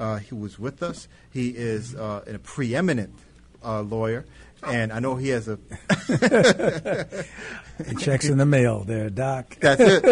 uh, he was with us. He is uh, a preeminent uh, lawyer, and I know he has a. checks in the mail there, Doc. That's it.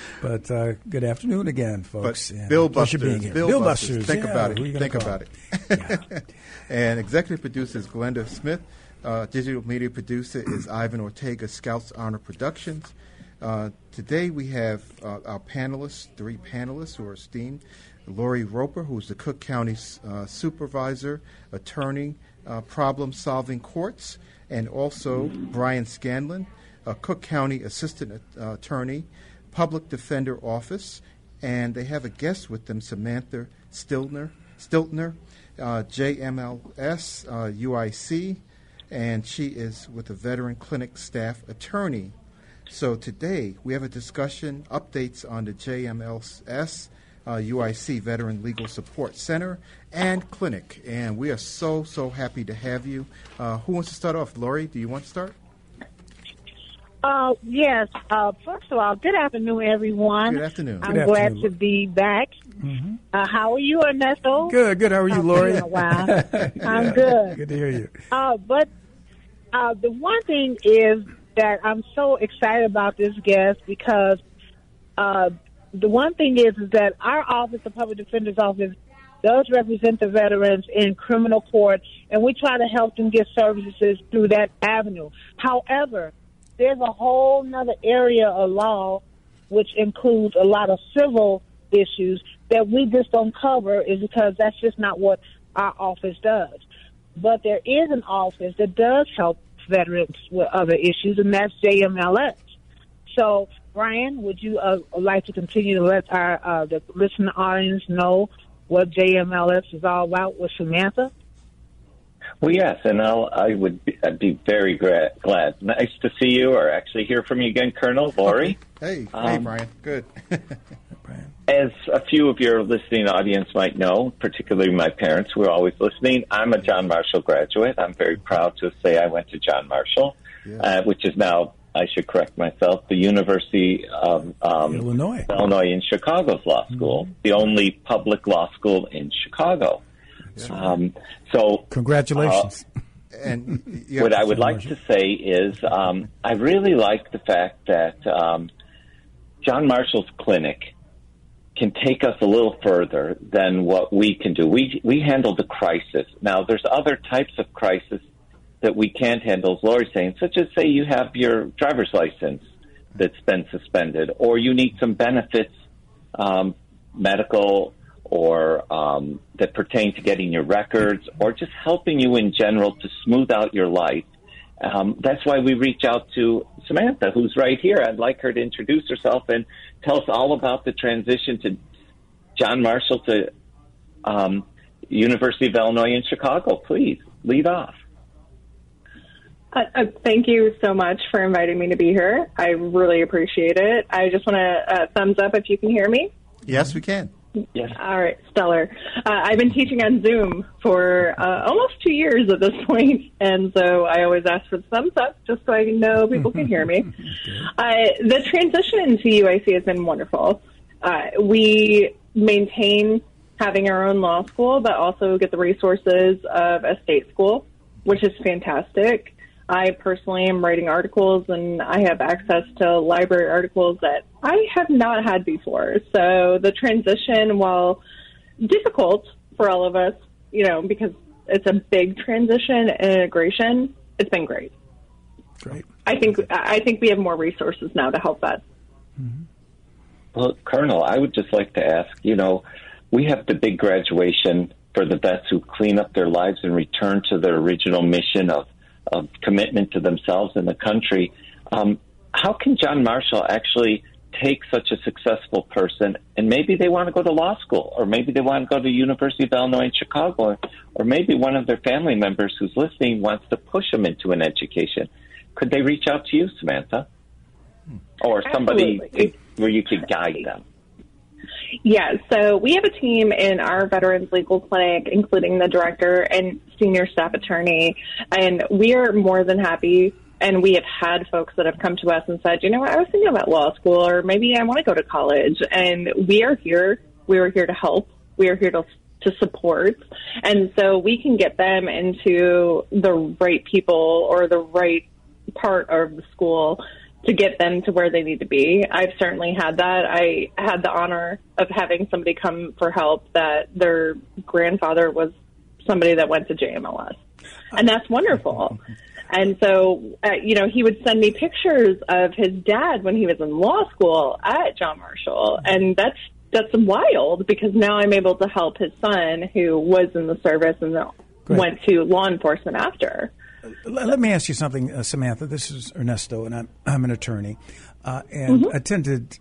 but uh, good afternoon again, folks. But Bill Busters. Being here. Bill, Bill Busters. Busters. Think yeah, about it. Think about it. Yeah. and executive producer is Glenda Smith. Uh, digital media producer is Ivan Ortega, Scouts Honor Productions. Uh, today we have uh, our panelists, three panelists who are esteemed. Lori Roper, who's the Cook County uh, Supervisor, Attorney, uh, Problem Solving Courts, and also Brian Scanlon, a Cook County Assistant uh, Attorney, Public Defender Office, and they have a guest with them, Samantha Stiltner, Stiltner uh, JMLS UIC, uh, and she is with the Veteran Clinic Staff Attorney. So today we have a discussion, updates on the JMLS uh, UIC Veteran Legal Support Center and Clinic. And we are so, so happy to have you. Uh, who wants to start off? Lori, do you want to start? Uh, yes. Uh, first of all, good afternoon, everyone. Good afternoon. I'm Good glad afternoon. to be back. Mm-hmm. Uh, how are you, Ernesto? Good, good. How are you, It's Lori? been a while. I'm good. Good to hear you. Uh, but uh, the one thing is that I'm so excited about this guest because uh, the one thing is, is that our office, the public defender's office, does represent the veterans in criminal court, and we try to help them get services through that avenue. However, there's a whole nother area of law which includes a lot of civil issues that we just don't cover is because that's just not what our office does. But there is an office that does help veterans with other issues, and that's JMLS. So, Brian, would you uh, like to continue to let our uh, the listening audience know what JMLS is all about with Samantha? Well, yes, and I'll, I would be, I'd be very gra- glad. Nice to see you, or actually hear from you again, Colonel Lori. Hey, hey, Um, Brian. Good. Brian. As a few of your listening audience might know, particularly my parents who are always listening, I'm a John Marshall graduate. I'm very proud to say I went to John Marshall, Yeah. uh, which is now, I should correct myself, the University of um, Illinois. Illinois in Chicago's law school, the only public law school in Chicago. Um, so Congratulations. and you what I would like to say is um, I really like the fact that um, John Marshall's clinic can take us a little further than what we can do. We we handle the crisis. Now, there's other types of crisis that we can't handle, as Lori's saying, such as say you have your driver's license that's been suspended, or you need some benefits, um, medical or um, that pertain to getting your records, or just helping you in general to smooth out your life. Um, that's why we reach out to Samantha, who's right here. I'd like her to introduce herself and tell us all about the transition to John Marshall to um, University of Illinois in Chicago. Please lead off. Uh, uh, thank you so much for inviting me to be here. I really appreciate it. I just want to uh, thumbs up if you can hear me. Yes, we can. Yes. All right, stellar. Uh, I've been teaching on Zoom for uh, almost two years at this point, and so I always ask for the thumbs up just so I know people can hear me. Uh, the transition to UIC has been wonderful. Uh, we maintain having our own law school, but also get the resources of a state school, which is fantastic. I personally am writing articles and I have access to library articles that I have not had before. So the transition, while difficult for all of us, you know, because it's a big transition and integration, it's been great. Great. I think I think we have more resources now to help that. Mm-hmm. Well, Colonel, I would just like to ask you know, we have the big graduation for the vets who clean up their lives and return to their original mission of, of commitment to themselves and the country. Um, how can John Marshall actually take such a successful person and maybe they want to go to law school or maybe they want to go to University of Illinois in Chicago or, or maybe one of their family members who's listening wants to push them into an education. Could they reach out to you, Samantha? Or somebody Absolutely. where you could guide them? Yeah, so we have a team in our veterans legal clinic, including the director and senior staff attorney, and we are more than happy. And we have had folks that have come to us and said, you know what, I was thinking about law school, or maybe I want to go to college. And we are here. We are here to help. We are here to to support, and so we can get them into the right people or the right part of the school to get them to where they need to be. I've certainly had that. I had the honor of having somebody come for help that their grandfather was somebody that went to JMLS. And that's wonderful. And so, uh, you know, he would send me pictures of his dad when he was in law school at John Marshall. And that's, that's wild because now I'm able to help his son who was in the service and went to law enforcement after. Let let me ask you something, uh, Samantha. This is Ernesto, and I'm, I'm an attorney uh, and attended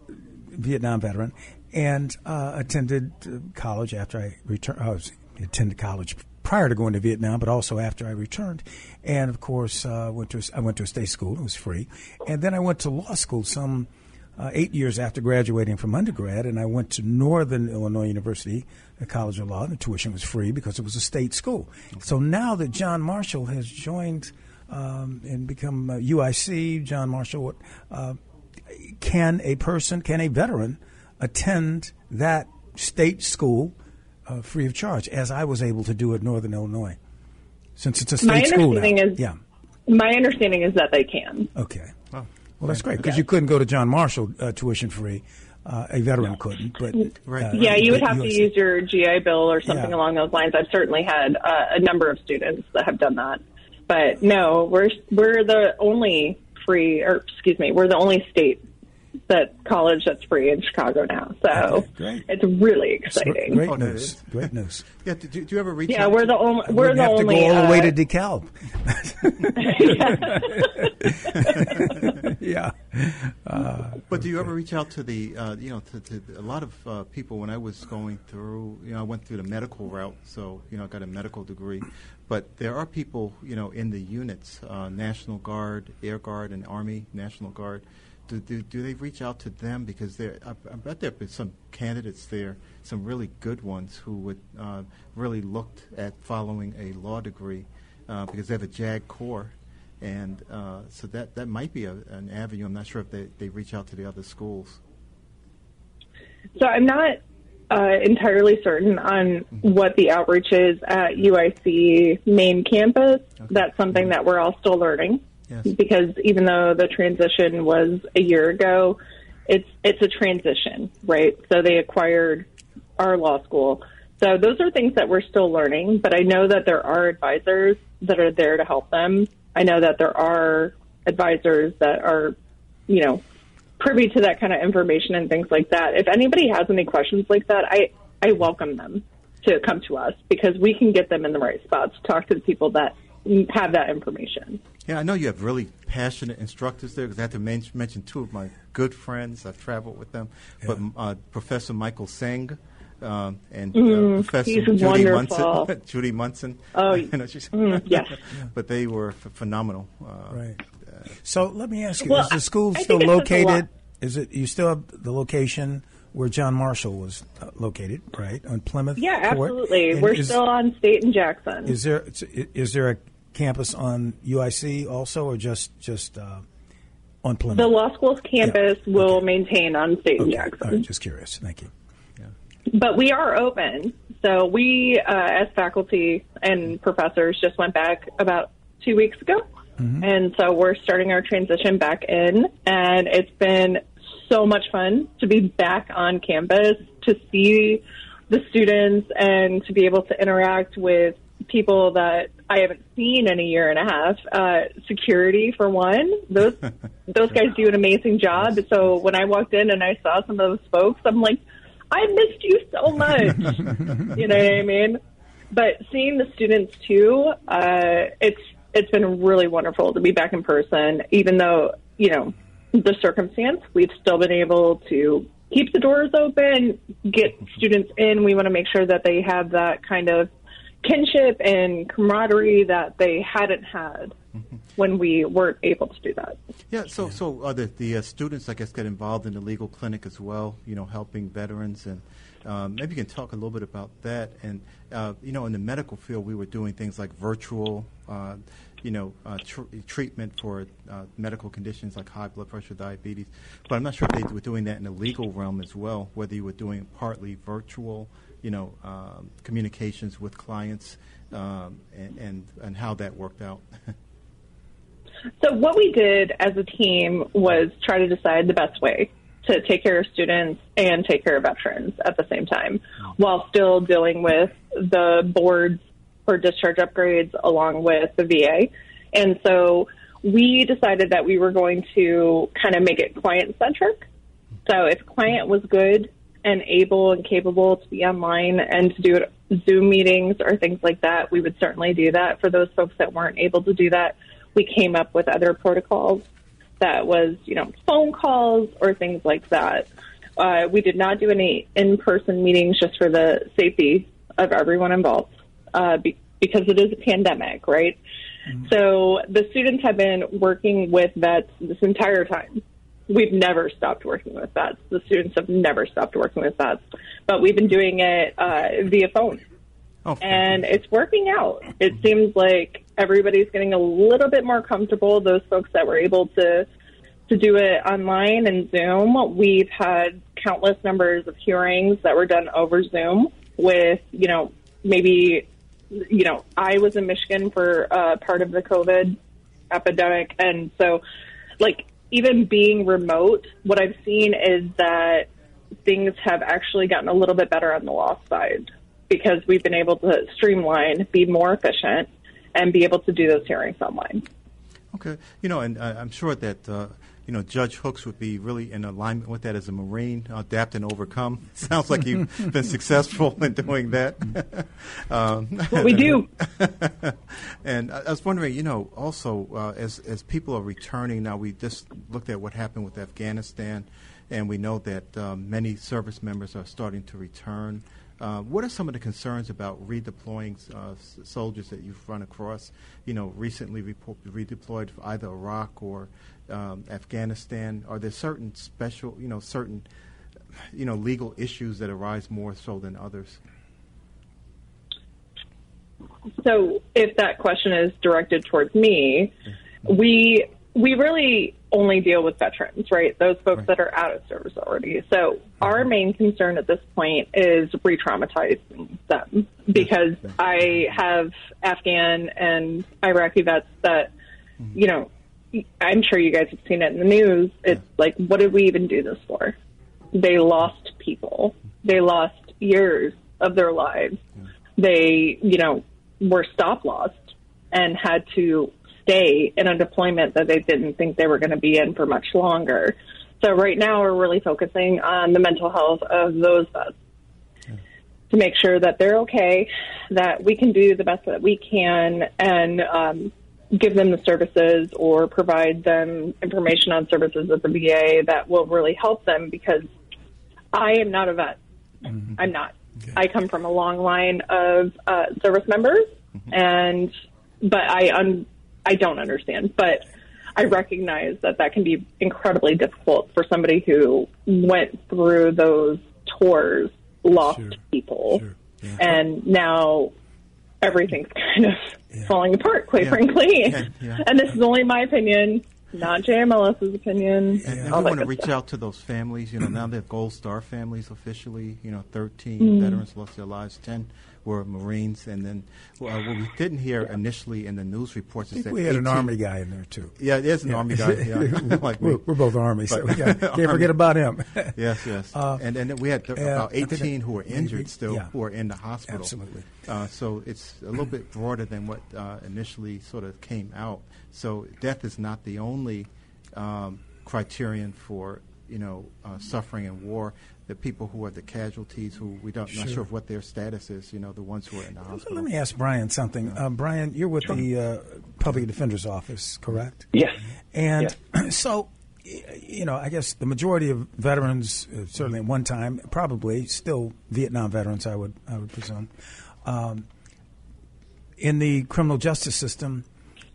Vietnam veteran and uh, attended uh, college after I returned. I was attended college prior to going to Vietnam, but also after I returned. And of course, uh, went to a, I went to a state school. It was free, and then I went to law school some uh, eight years after graduating from undergrad, and I went to Northern Illinois University, a College of Law. The tuition was free because it was a state school. So now that John Marshall has joined um, and become uh, UIC, John Marshall, uh, can a person, can a veteran attend that state school uh, free of charge, as I was able to do at Northern Illinois, since it's a state My school now? understanding is- yeah. My understanding is that they can. Okay. Well, that's great because you couldn't go to John Marshall uh, tuition free. Uh, a veteran couldn't, but Right. uh, Yeah, you would but have to use your GI Bill or something Yeah. along those lines. I've certainly had uh, a number of students that have done that. But no, we're we're the only free, or excuse me, we're the only state that college that's free in Chicago now. So Okay, great. it's really exciting. Great Oh, news. Great news. Yeah, do, do you ever reach Yeah, out we're to- the only. We're wouldn't the have to go all the way uh, to DeKalb. yeah. But do you ever reach out to the, uh, you know, to, to a lot of uh, people when I was going through, you know, I went through the medical route, so, you know, I got a medical degree. But there are people, you know, in the units, uh, National Guard, Air Guard, and Army National Guard. Do, do, do they reach out to them? Because there, I, I bet there have some candidates there, some really good ones who would uh, really looked at following a law degree uh, because they have a JAG Corps. And uh, so that, that might be a, an avenue. I'm not sure if they, they reach out to the other schools. So I'm not uh, entirely certain on what the outreach is at UIC main campus. That's something that we're all still learning Yes. because even though the transition was a year ago, it's it's a transition, right? So they acquired our law school. So those are things that we're still learning, but I know that there are advisors that are there to help them. I know that there are advisors that are, you know, privy to that kind of information and things like that. If anybody has any questions like that, I, I welcome them to come to us because we can get them in the right spots, talk to the people that have that information. Yeah, I know you have really passionate instructors there because I have to men- mention two of my good friends. I've traveled with them. But uh, Professor Michael Singh um, and uh, Professor Judy wonderful. Munson. Judy Munson. Oh, You know, she's- mm, yes. but they were f- phenomenal. Uh, Right. So let me ask you: Well, Is the school I- I still think it says a lot. located? Is it you still have the location where John Marshall was uh, located, right on Plymouth? Yeah, Court? absolutely. And We're is, still on State and Jackson. Is there is there a campus on UIC also, or just just uh, on Plymouth? the law school's campus Yeah. will Okay. maintain on State Okay. Jackson. Right, just curious. Thank you. But we are open. So we, uh, as faculty and professors, just went back about two weeks ago. And so we're starting our transition back in. And it's been so much fun to be back on campus, to see the students and to be able to interact with people that I haven't seen in a year and a half. Uh, security, for one, those those guys do an amazing job. So when I walked in and I saw some of those folks, I'm like, I missed you so much. you know what I mean? But seeing the students too, uh, it's it's been really wonderful to be back in person. Even though you know the circumstance, we've still been able to keep the doors open, get students in. We want to make sure that they have that kind of kinship and camaraderie that they hadn't had when we weren't able to do that. Yeah, so so uh, the the uh, students, I guess, get involved in the legal clinic as well. You know, helping veterans, and um, maybe you can talk a little bit about that. And uh, you know, in the medical field, we were doing things like virtual. Uh, you know, uh, tr- treatment for uh, medical conditions like high blood pressure, diabetes. But I'm not sure if they were doing that in the legal realm as well, whether you were doing partly virtual, you know, um, communications with clients um, and, and, and how that worked out. So what we did as a team was try to decide the best way to take care of students and take care of veterans at the same time while still dealing with the boards for discharge upgrades along with the VA. And so we decided that we were going to kind of make it client centric. So if client was good and able and capable to be online and to do Zoom meetings or things like that, we would certainly do that. For those folks that weren't able to do that, we came up with other protocols that was, you know, phone calls or things like that. Uh, we did not do any in-person meetings just for the safety of everyone involved uh, be- because it is a pandemic, right? Mm-hmm. So the students have been working with vets this entire time. We've never stopped working with vets. The students have never stopped working with vets, but we've been doing it uh, via phone. Oh, and it's working out. It seems like everybody's getting a little bit more comfortable. Those folks that were able to to do it online and Zoom, we've had countless numbers of hearings that were done over Zoom with, you know, maybe, you know, I was in Michigan for uh, part of the COVID epidemic. And so, like, even being remote, what I've seen is that things have actually gotten a little bit better on the law side because we've been able to streamline, be more efficient, and be able to do those hearings online. Okay, you know, and I'm sure that uh, you know Judge Hooks would be really in alignment with that as a Marine, adapt and overcome. Sounds like you've been successful in doing that. um, we do. and I was wondering, you know, also uh, as as people are returning now, we just looked at what happened with Afghanistan, and we know that um, many service members are starting to return. Uh, what are some of the concerns about redeploying uh, soldiers that you've run across? You know, recently redeployed for either Iraq or um, Afghanistan. Are there certain special, you know, certain, you know, legal issues that arise more so than others? So, if that question is directed towards me, we we really only deal with veterans, right? Those folks right. that are out of service already. So our main concern at this point is re-traumatizing them because I have Afghan and Iraqi vets that, mm-hmm. you know, I'm sure you guys have seen it in the news. It's yeah. like, what did we even do this for? They lost people. They lost years of their lives. Yeah. They, you know, were stop lost and had to stay in a deployment that they didn't think they were going to be in for much longer. So right now we're really focusing on the mental health of those vets to make sure that they're okay, that we can do the best that we can, and um, give them the services or provide them information on services at the VA that will really help them because I am not a vet. Mm-hmm. I'm not. Okay. I come from a long line of uh, service members, mm-hmm. and but I un- I don't understand, but I recognize that that can be incredibly difficult for somebody who went through those tours, lost sure. people, sure. Yeah. and now everything's kind of yeah. falling apart, quite yeah. frankly. And this is only my opinion not JMLS's opinion. And, and we want to reach stuff. out to those families. You know, now they're Gold Star families officially. You know, 13 mm veterans lost their lives, 10 were Marines, and then uh, what we didn't hear initially in the news reports is that we had 18, an Army guy in there too. Yeah, there's an yeah. Army guy. Yeah. like we're, we're, both Army, so can't forget about him. yes, yes. Uh, and then we had th- about 18 who were injured still, yeah. who are in the hospital. Absolutely. Uh, so it's a little bit broader than what uh, initially sort of came out. So death is not the only um, criterion for you know uh, suffering in war the people who are the casualties, who we don't sure. not sure of what their status is. You know, the ones who are in the hospital. Let me ask Brian something. Uh, Brian, you're with sure. the uh, Public Defender's Office, correct? Yes. And so, you know, I guess the majority of veterans, uh, certainly at one time, probably still Vietnam veterans, I would I would presume. Um, in the criminal justice system,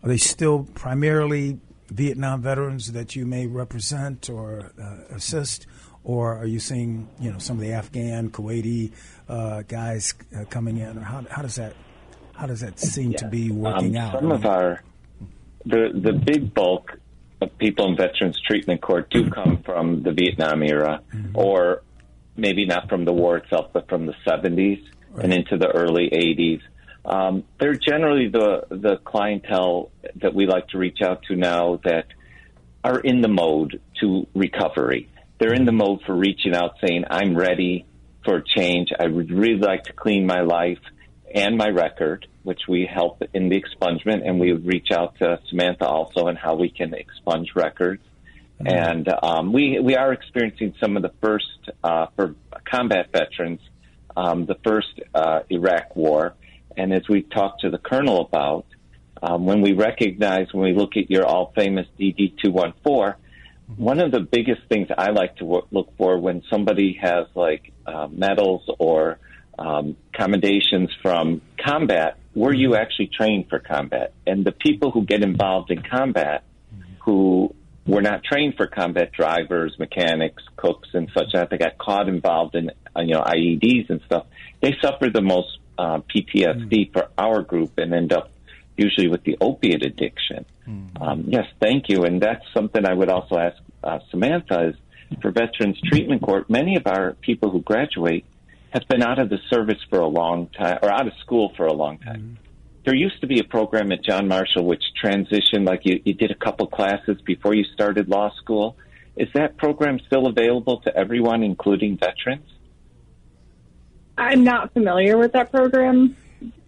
are they still primarily Vietnam veterans that you may represent or uh, assist, or are you seeing you know some of the Afghan, Kuwaiti uh, guys uh, coming in, or how, how does that how does that seem yeah. to be working um, out? Some of our the the big bulk of people in Veterans Treatment Court do come from the Vietnam era, mm-hmm. or maybe not from the war itself, but from the 70s right. and into the early 80s. Um, they're generally the the clientele that we like to reach out to now that are in the mode to recovery. They're in the mode for reaching out, saying, "I'm ready for change. I would really like to clean my life and my record." Which we help in the expungement, and we would reach out to Samantha also on how we can expunge records. Mm-hmm. And um, we we are experiencing some of the first uh, for combat veterans, um, the first uh, Iraq War and as we talked to the colonel about, um, when we recognize, when we look at your all famous DD 214, one of the biggest things I like to w- look for when somebody has like uh, medals or um, commendations from combat, were you actually trained for combat? And the people who get involved in combat who were not trained for combat drivers, mechanics, cooks, and such, and they got caught involved in uh, you know IEDs and stuff. They suffer the most uh, PTSD mm. for our group and end up usually with the opiate addiction. Mm. Um, yes, thank you. And that's something I would also ask uh, Samantha is for Veterans Treatment Court, many of our people who graduate have been out of the service for a long time or out of school for a long time. Mm. There used to be a program at John Marshall which transitioned, like you, you did a couple classes before you started law school. Is that program still available to everyone, including veterans? I'm not familiar with that program,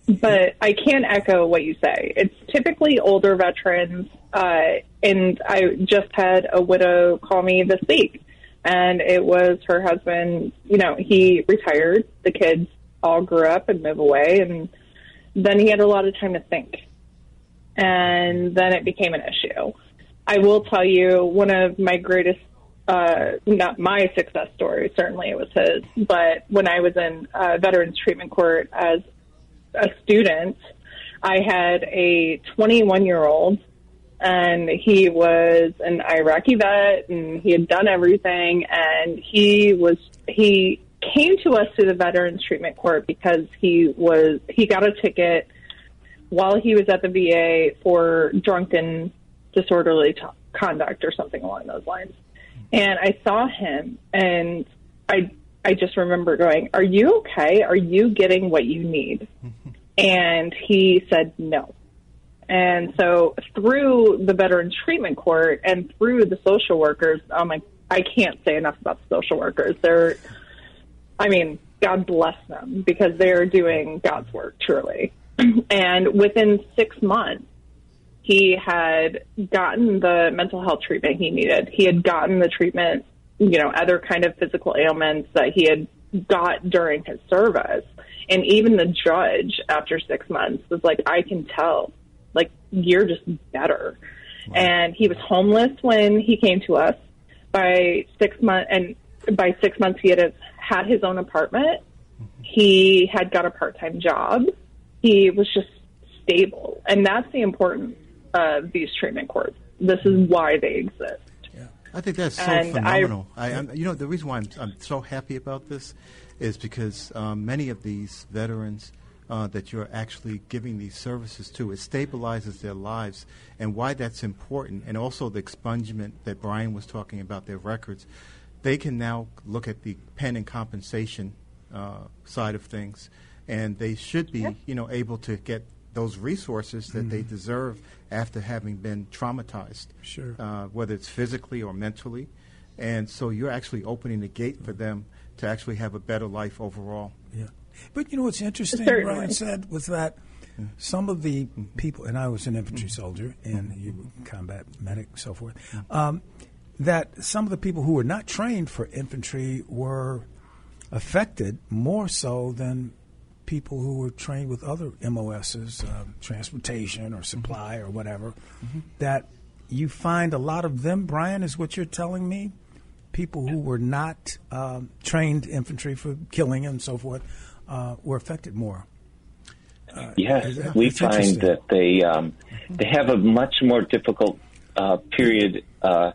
but I can echo what you say. It's typically older veterans, uh, and I just had a widow call me this week, and it was her husband. You know, he retired. The kids all grew up and moved away, and then he had a lot of time to think, and then it became an issue. I will tell you, one of my greatest uh, not my success story, certainly it was his, but when I was in uh, Veterans Treatment Court as a student, I had a 21 year old and he was an Iraqi vet and he had done everything and he was, he came to us through the Veterans Treatment Court because he was, he got a ticket while he was at the VA for drunken disorderly t- conduct or something along those lines and I saw him and I I just remember going, "Are you okay? Are you getting what you need?" Mm-hmm. And he said no. And so through the Veterans Treatment Court and through the social workers, I'm like, I can't say enough about the social workers. They're, I mean, God bless them because they're doing God's work truly. and within six months, he had gotten the mental health treatment he needed. He had gotten the treatment, you know, other kind of physical ailments that he had got during his service. And even the judge after six months was like, I can tell, like, you're just better. Wow. And he was homeless when he came to us by six months. And by six months, he had had his own apartment. He had got a part time job. He was just stable. And that's the importance of these treatment courts. This is why they exist. Yeah, I think that's so and phenomenal. I, I, you know, the reason why I'm, I'm so happy about this is because um, many of these veterans. Uh, that you're actually giving these services to. It stabilizes their lives, and why that's important, and also the expungement that Brian was talking about, their records. They can now look at the pen and compensation uh, side of things, and they should be, yep. you know, able to get those resources that mm-hmm. they deserve after having been traumatized, sure. Uh, whether it's physically or mentally. And so you're actually opening the gate for them to actually have a better life overall. Yeah. But you know what's interesting, Certainly. Brian said, was that yeah. some of the people, and I was an infantry soldier and mm-hmm. you combat medic, so forth, um, that some of the people who were not trained for infantry were affected more so than people who were trained with other MOSs, uh, transportation or supply or whatever, mm-hmm. that you find a lot of them, Brian, is what you're telling me. People who were not um, trained infantry for killing and so forth uh, were affected more. Uh, yes, we find that they um, they have a much more difficult uh, period uh,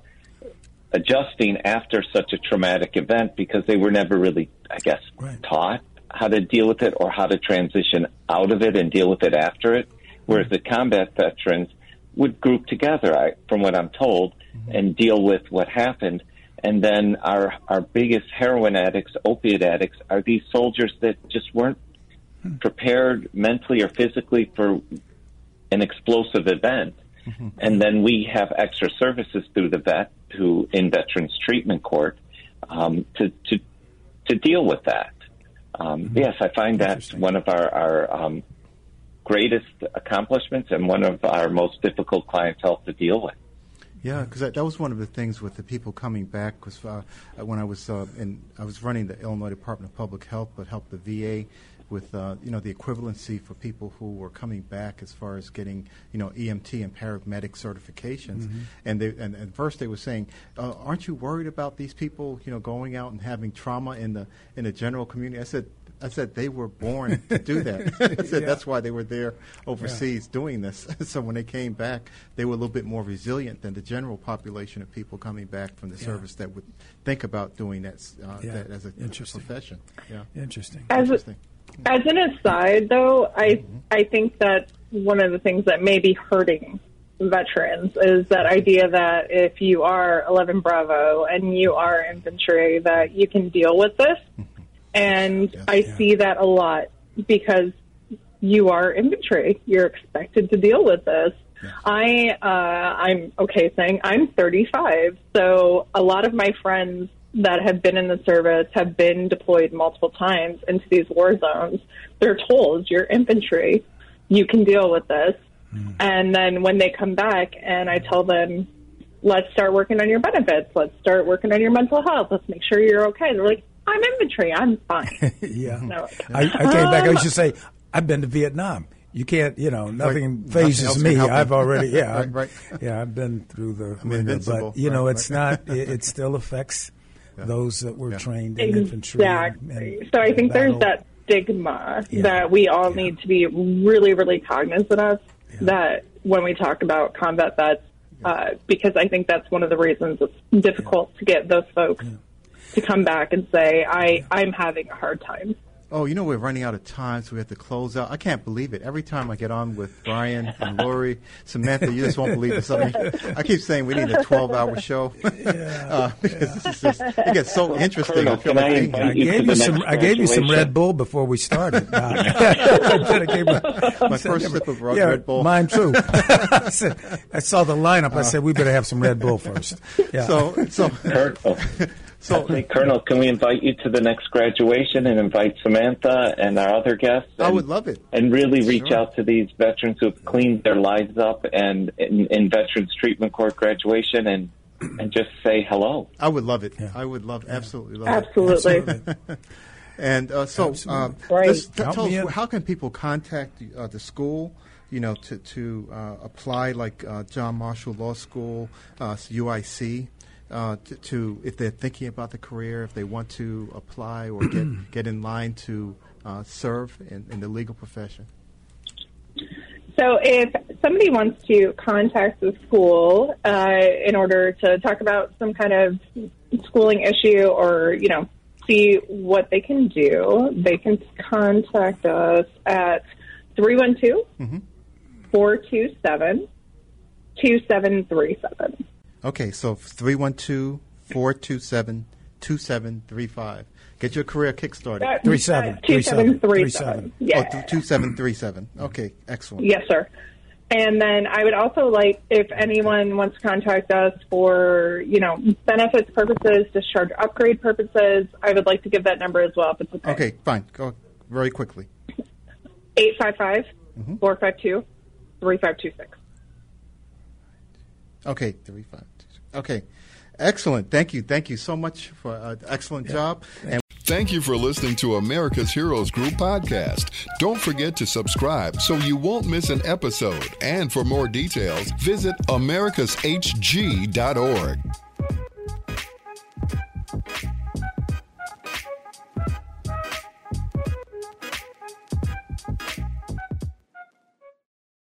adjusting after such a traumatic event because they were never really, I guess, right. taught how to deal with it or how to transition out of it and deal with it after it. Whereas the combat veterans would group together, I, from what I'm told, mm-hmm. and deal with what happened. And then our our biggest heroin addicts, opiate addicts, are these soldiers that just weren't prepared mentally or physically for an explosive event. Mm-hmm. And then we have extra services through the vet, who in Veterans Treatment Court, um, to to to deal with that. Um, mm-hmm. Yes, I find that one of our our um, greatest accomplishments and one of our most difficult clientele to deal with. Yeah, because that, that, was one of the things with the people coming back. Because uh, when I was uh, in, I was running the Illinois Department of Public Health, but helped the VA with uh, you know the equivalency for people who were coming back as far as getting you know EMT and paramedic certifications. Mm-hmm. And they and at first they were saying, uh, "Aren't you worried about these people you know going out and having trauma in the in the general community?" I said, I said they were born to do that. I said yeah. that's why they were there overseas yeah. doing this. so when they came back, they were a little bit more resilient than the general population of people coming back from the yeah. service that would think about doing that, uh, that as a, a, profession. Yeah, interesting. As interesting. A, as an aside, though, I mm-hmm. I think that one of the things that may be hurting veterans is that idea that if you are 11 Bravo and you are infantry, that you can deal with this. And yeah, I yeah. see that a lot because you are infantry. You're expected to deal with this. Yeah. I uh, I'm okay saying I'm 35, so a lot of my friends that have been in the service have been deployed multiple times into these war zones. They're told you're infantry, you can deal with this, mm. and then when they come back and I tell them, let's start working on your benefits, let's start working on your mental health, let's make sure you're okay. They're like, I'm infantry. I'm fine. yeah. No. I, I came back. I used to say, I've been to Vietnam. You can't, you know, nothing right. fazes nothing me. I've already, yeah, right, right. yeah, I've been through the winter, but you know, it's not. It, it, still affects yeah. those that were yeah. trained in infantry. Exactly. so I think there's that stigma yeah. that we all need to be really, really cognizant of. That when we talk about combat vets, uh, because I think that's one of the reasons it's difficult to get those folks to come back and say, I, I'm having a hard time. Oh, you know we're running out of time, so we have to close out. I can't believe it. Every time I get on with Brian and Lori, Samantha, you just won't believe this. I, mean, I keep saying we need a 12-hour show yeah, uh, because yeah. just, it gets so interesting. Colonel, I, like I, I gave you some. I gave you some Red Bull before we started. I gave my, my first sip of yeah, Red Bull. Mine too. I, said, I saw the lineup. I said we better have some Red Bull first. Yeah. So, so. So, hey, Colonel, can we invite you to the next graduation and invite Samantha and our other guests? And, I would love it. And really reach sure. out to these veterans who have cleaned their lives up and in, in Veterans Treatment Court graduation and and just say hello. I would love it. Yeah. I would love, absolutely love absolutely. it. Absolutely. and uh, so, um, just t- tell us, how can people contact uh, the school? You know, to to uh, apply like uh, John Marshall Law School, UIC. Uh, to, to, if they're thinking about the career, if they want to apply or get get in line to uh, serve in, in, the legal profession? So, if somebody wants to contact the school uh, in order to talk about some kind of schooling issue or you know see what they can do, they can contact us at 312 427 2737. Okay, so 312 427 2735. Get your career kickstarted. Uh, 37. Uh, 2737. Yeah. Oh, 2737. Okay, excellent. Yes, sir. And then I would also like if anyone wants to contact us for, you know, benefits purposes, discharge upgrade purposes, I would like to give that number as well if it's okay. Okay, fine. Go very quickly. 855 452 3526. Okay, three five. Okay, excellent. Thank you. Thank you so much for an uh, excellent yeah. job. And Thank you for listening to America's Heroes Group podcast. Don't forget to subscribe so you won't miss an episode. And for more details, visit americashg.org.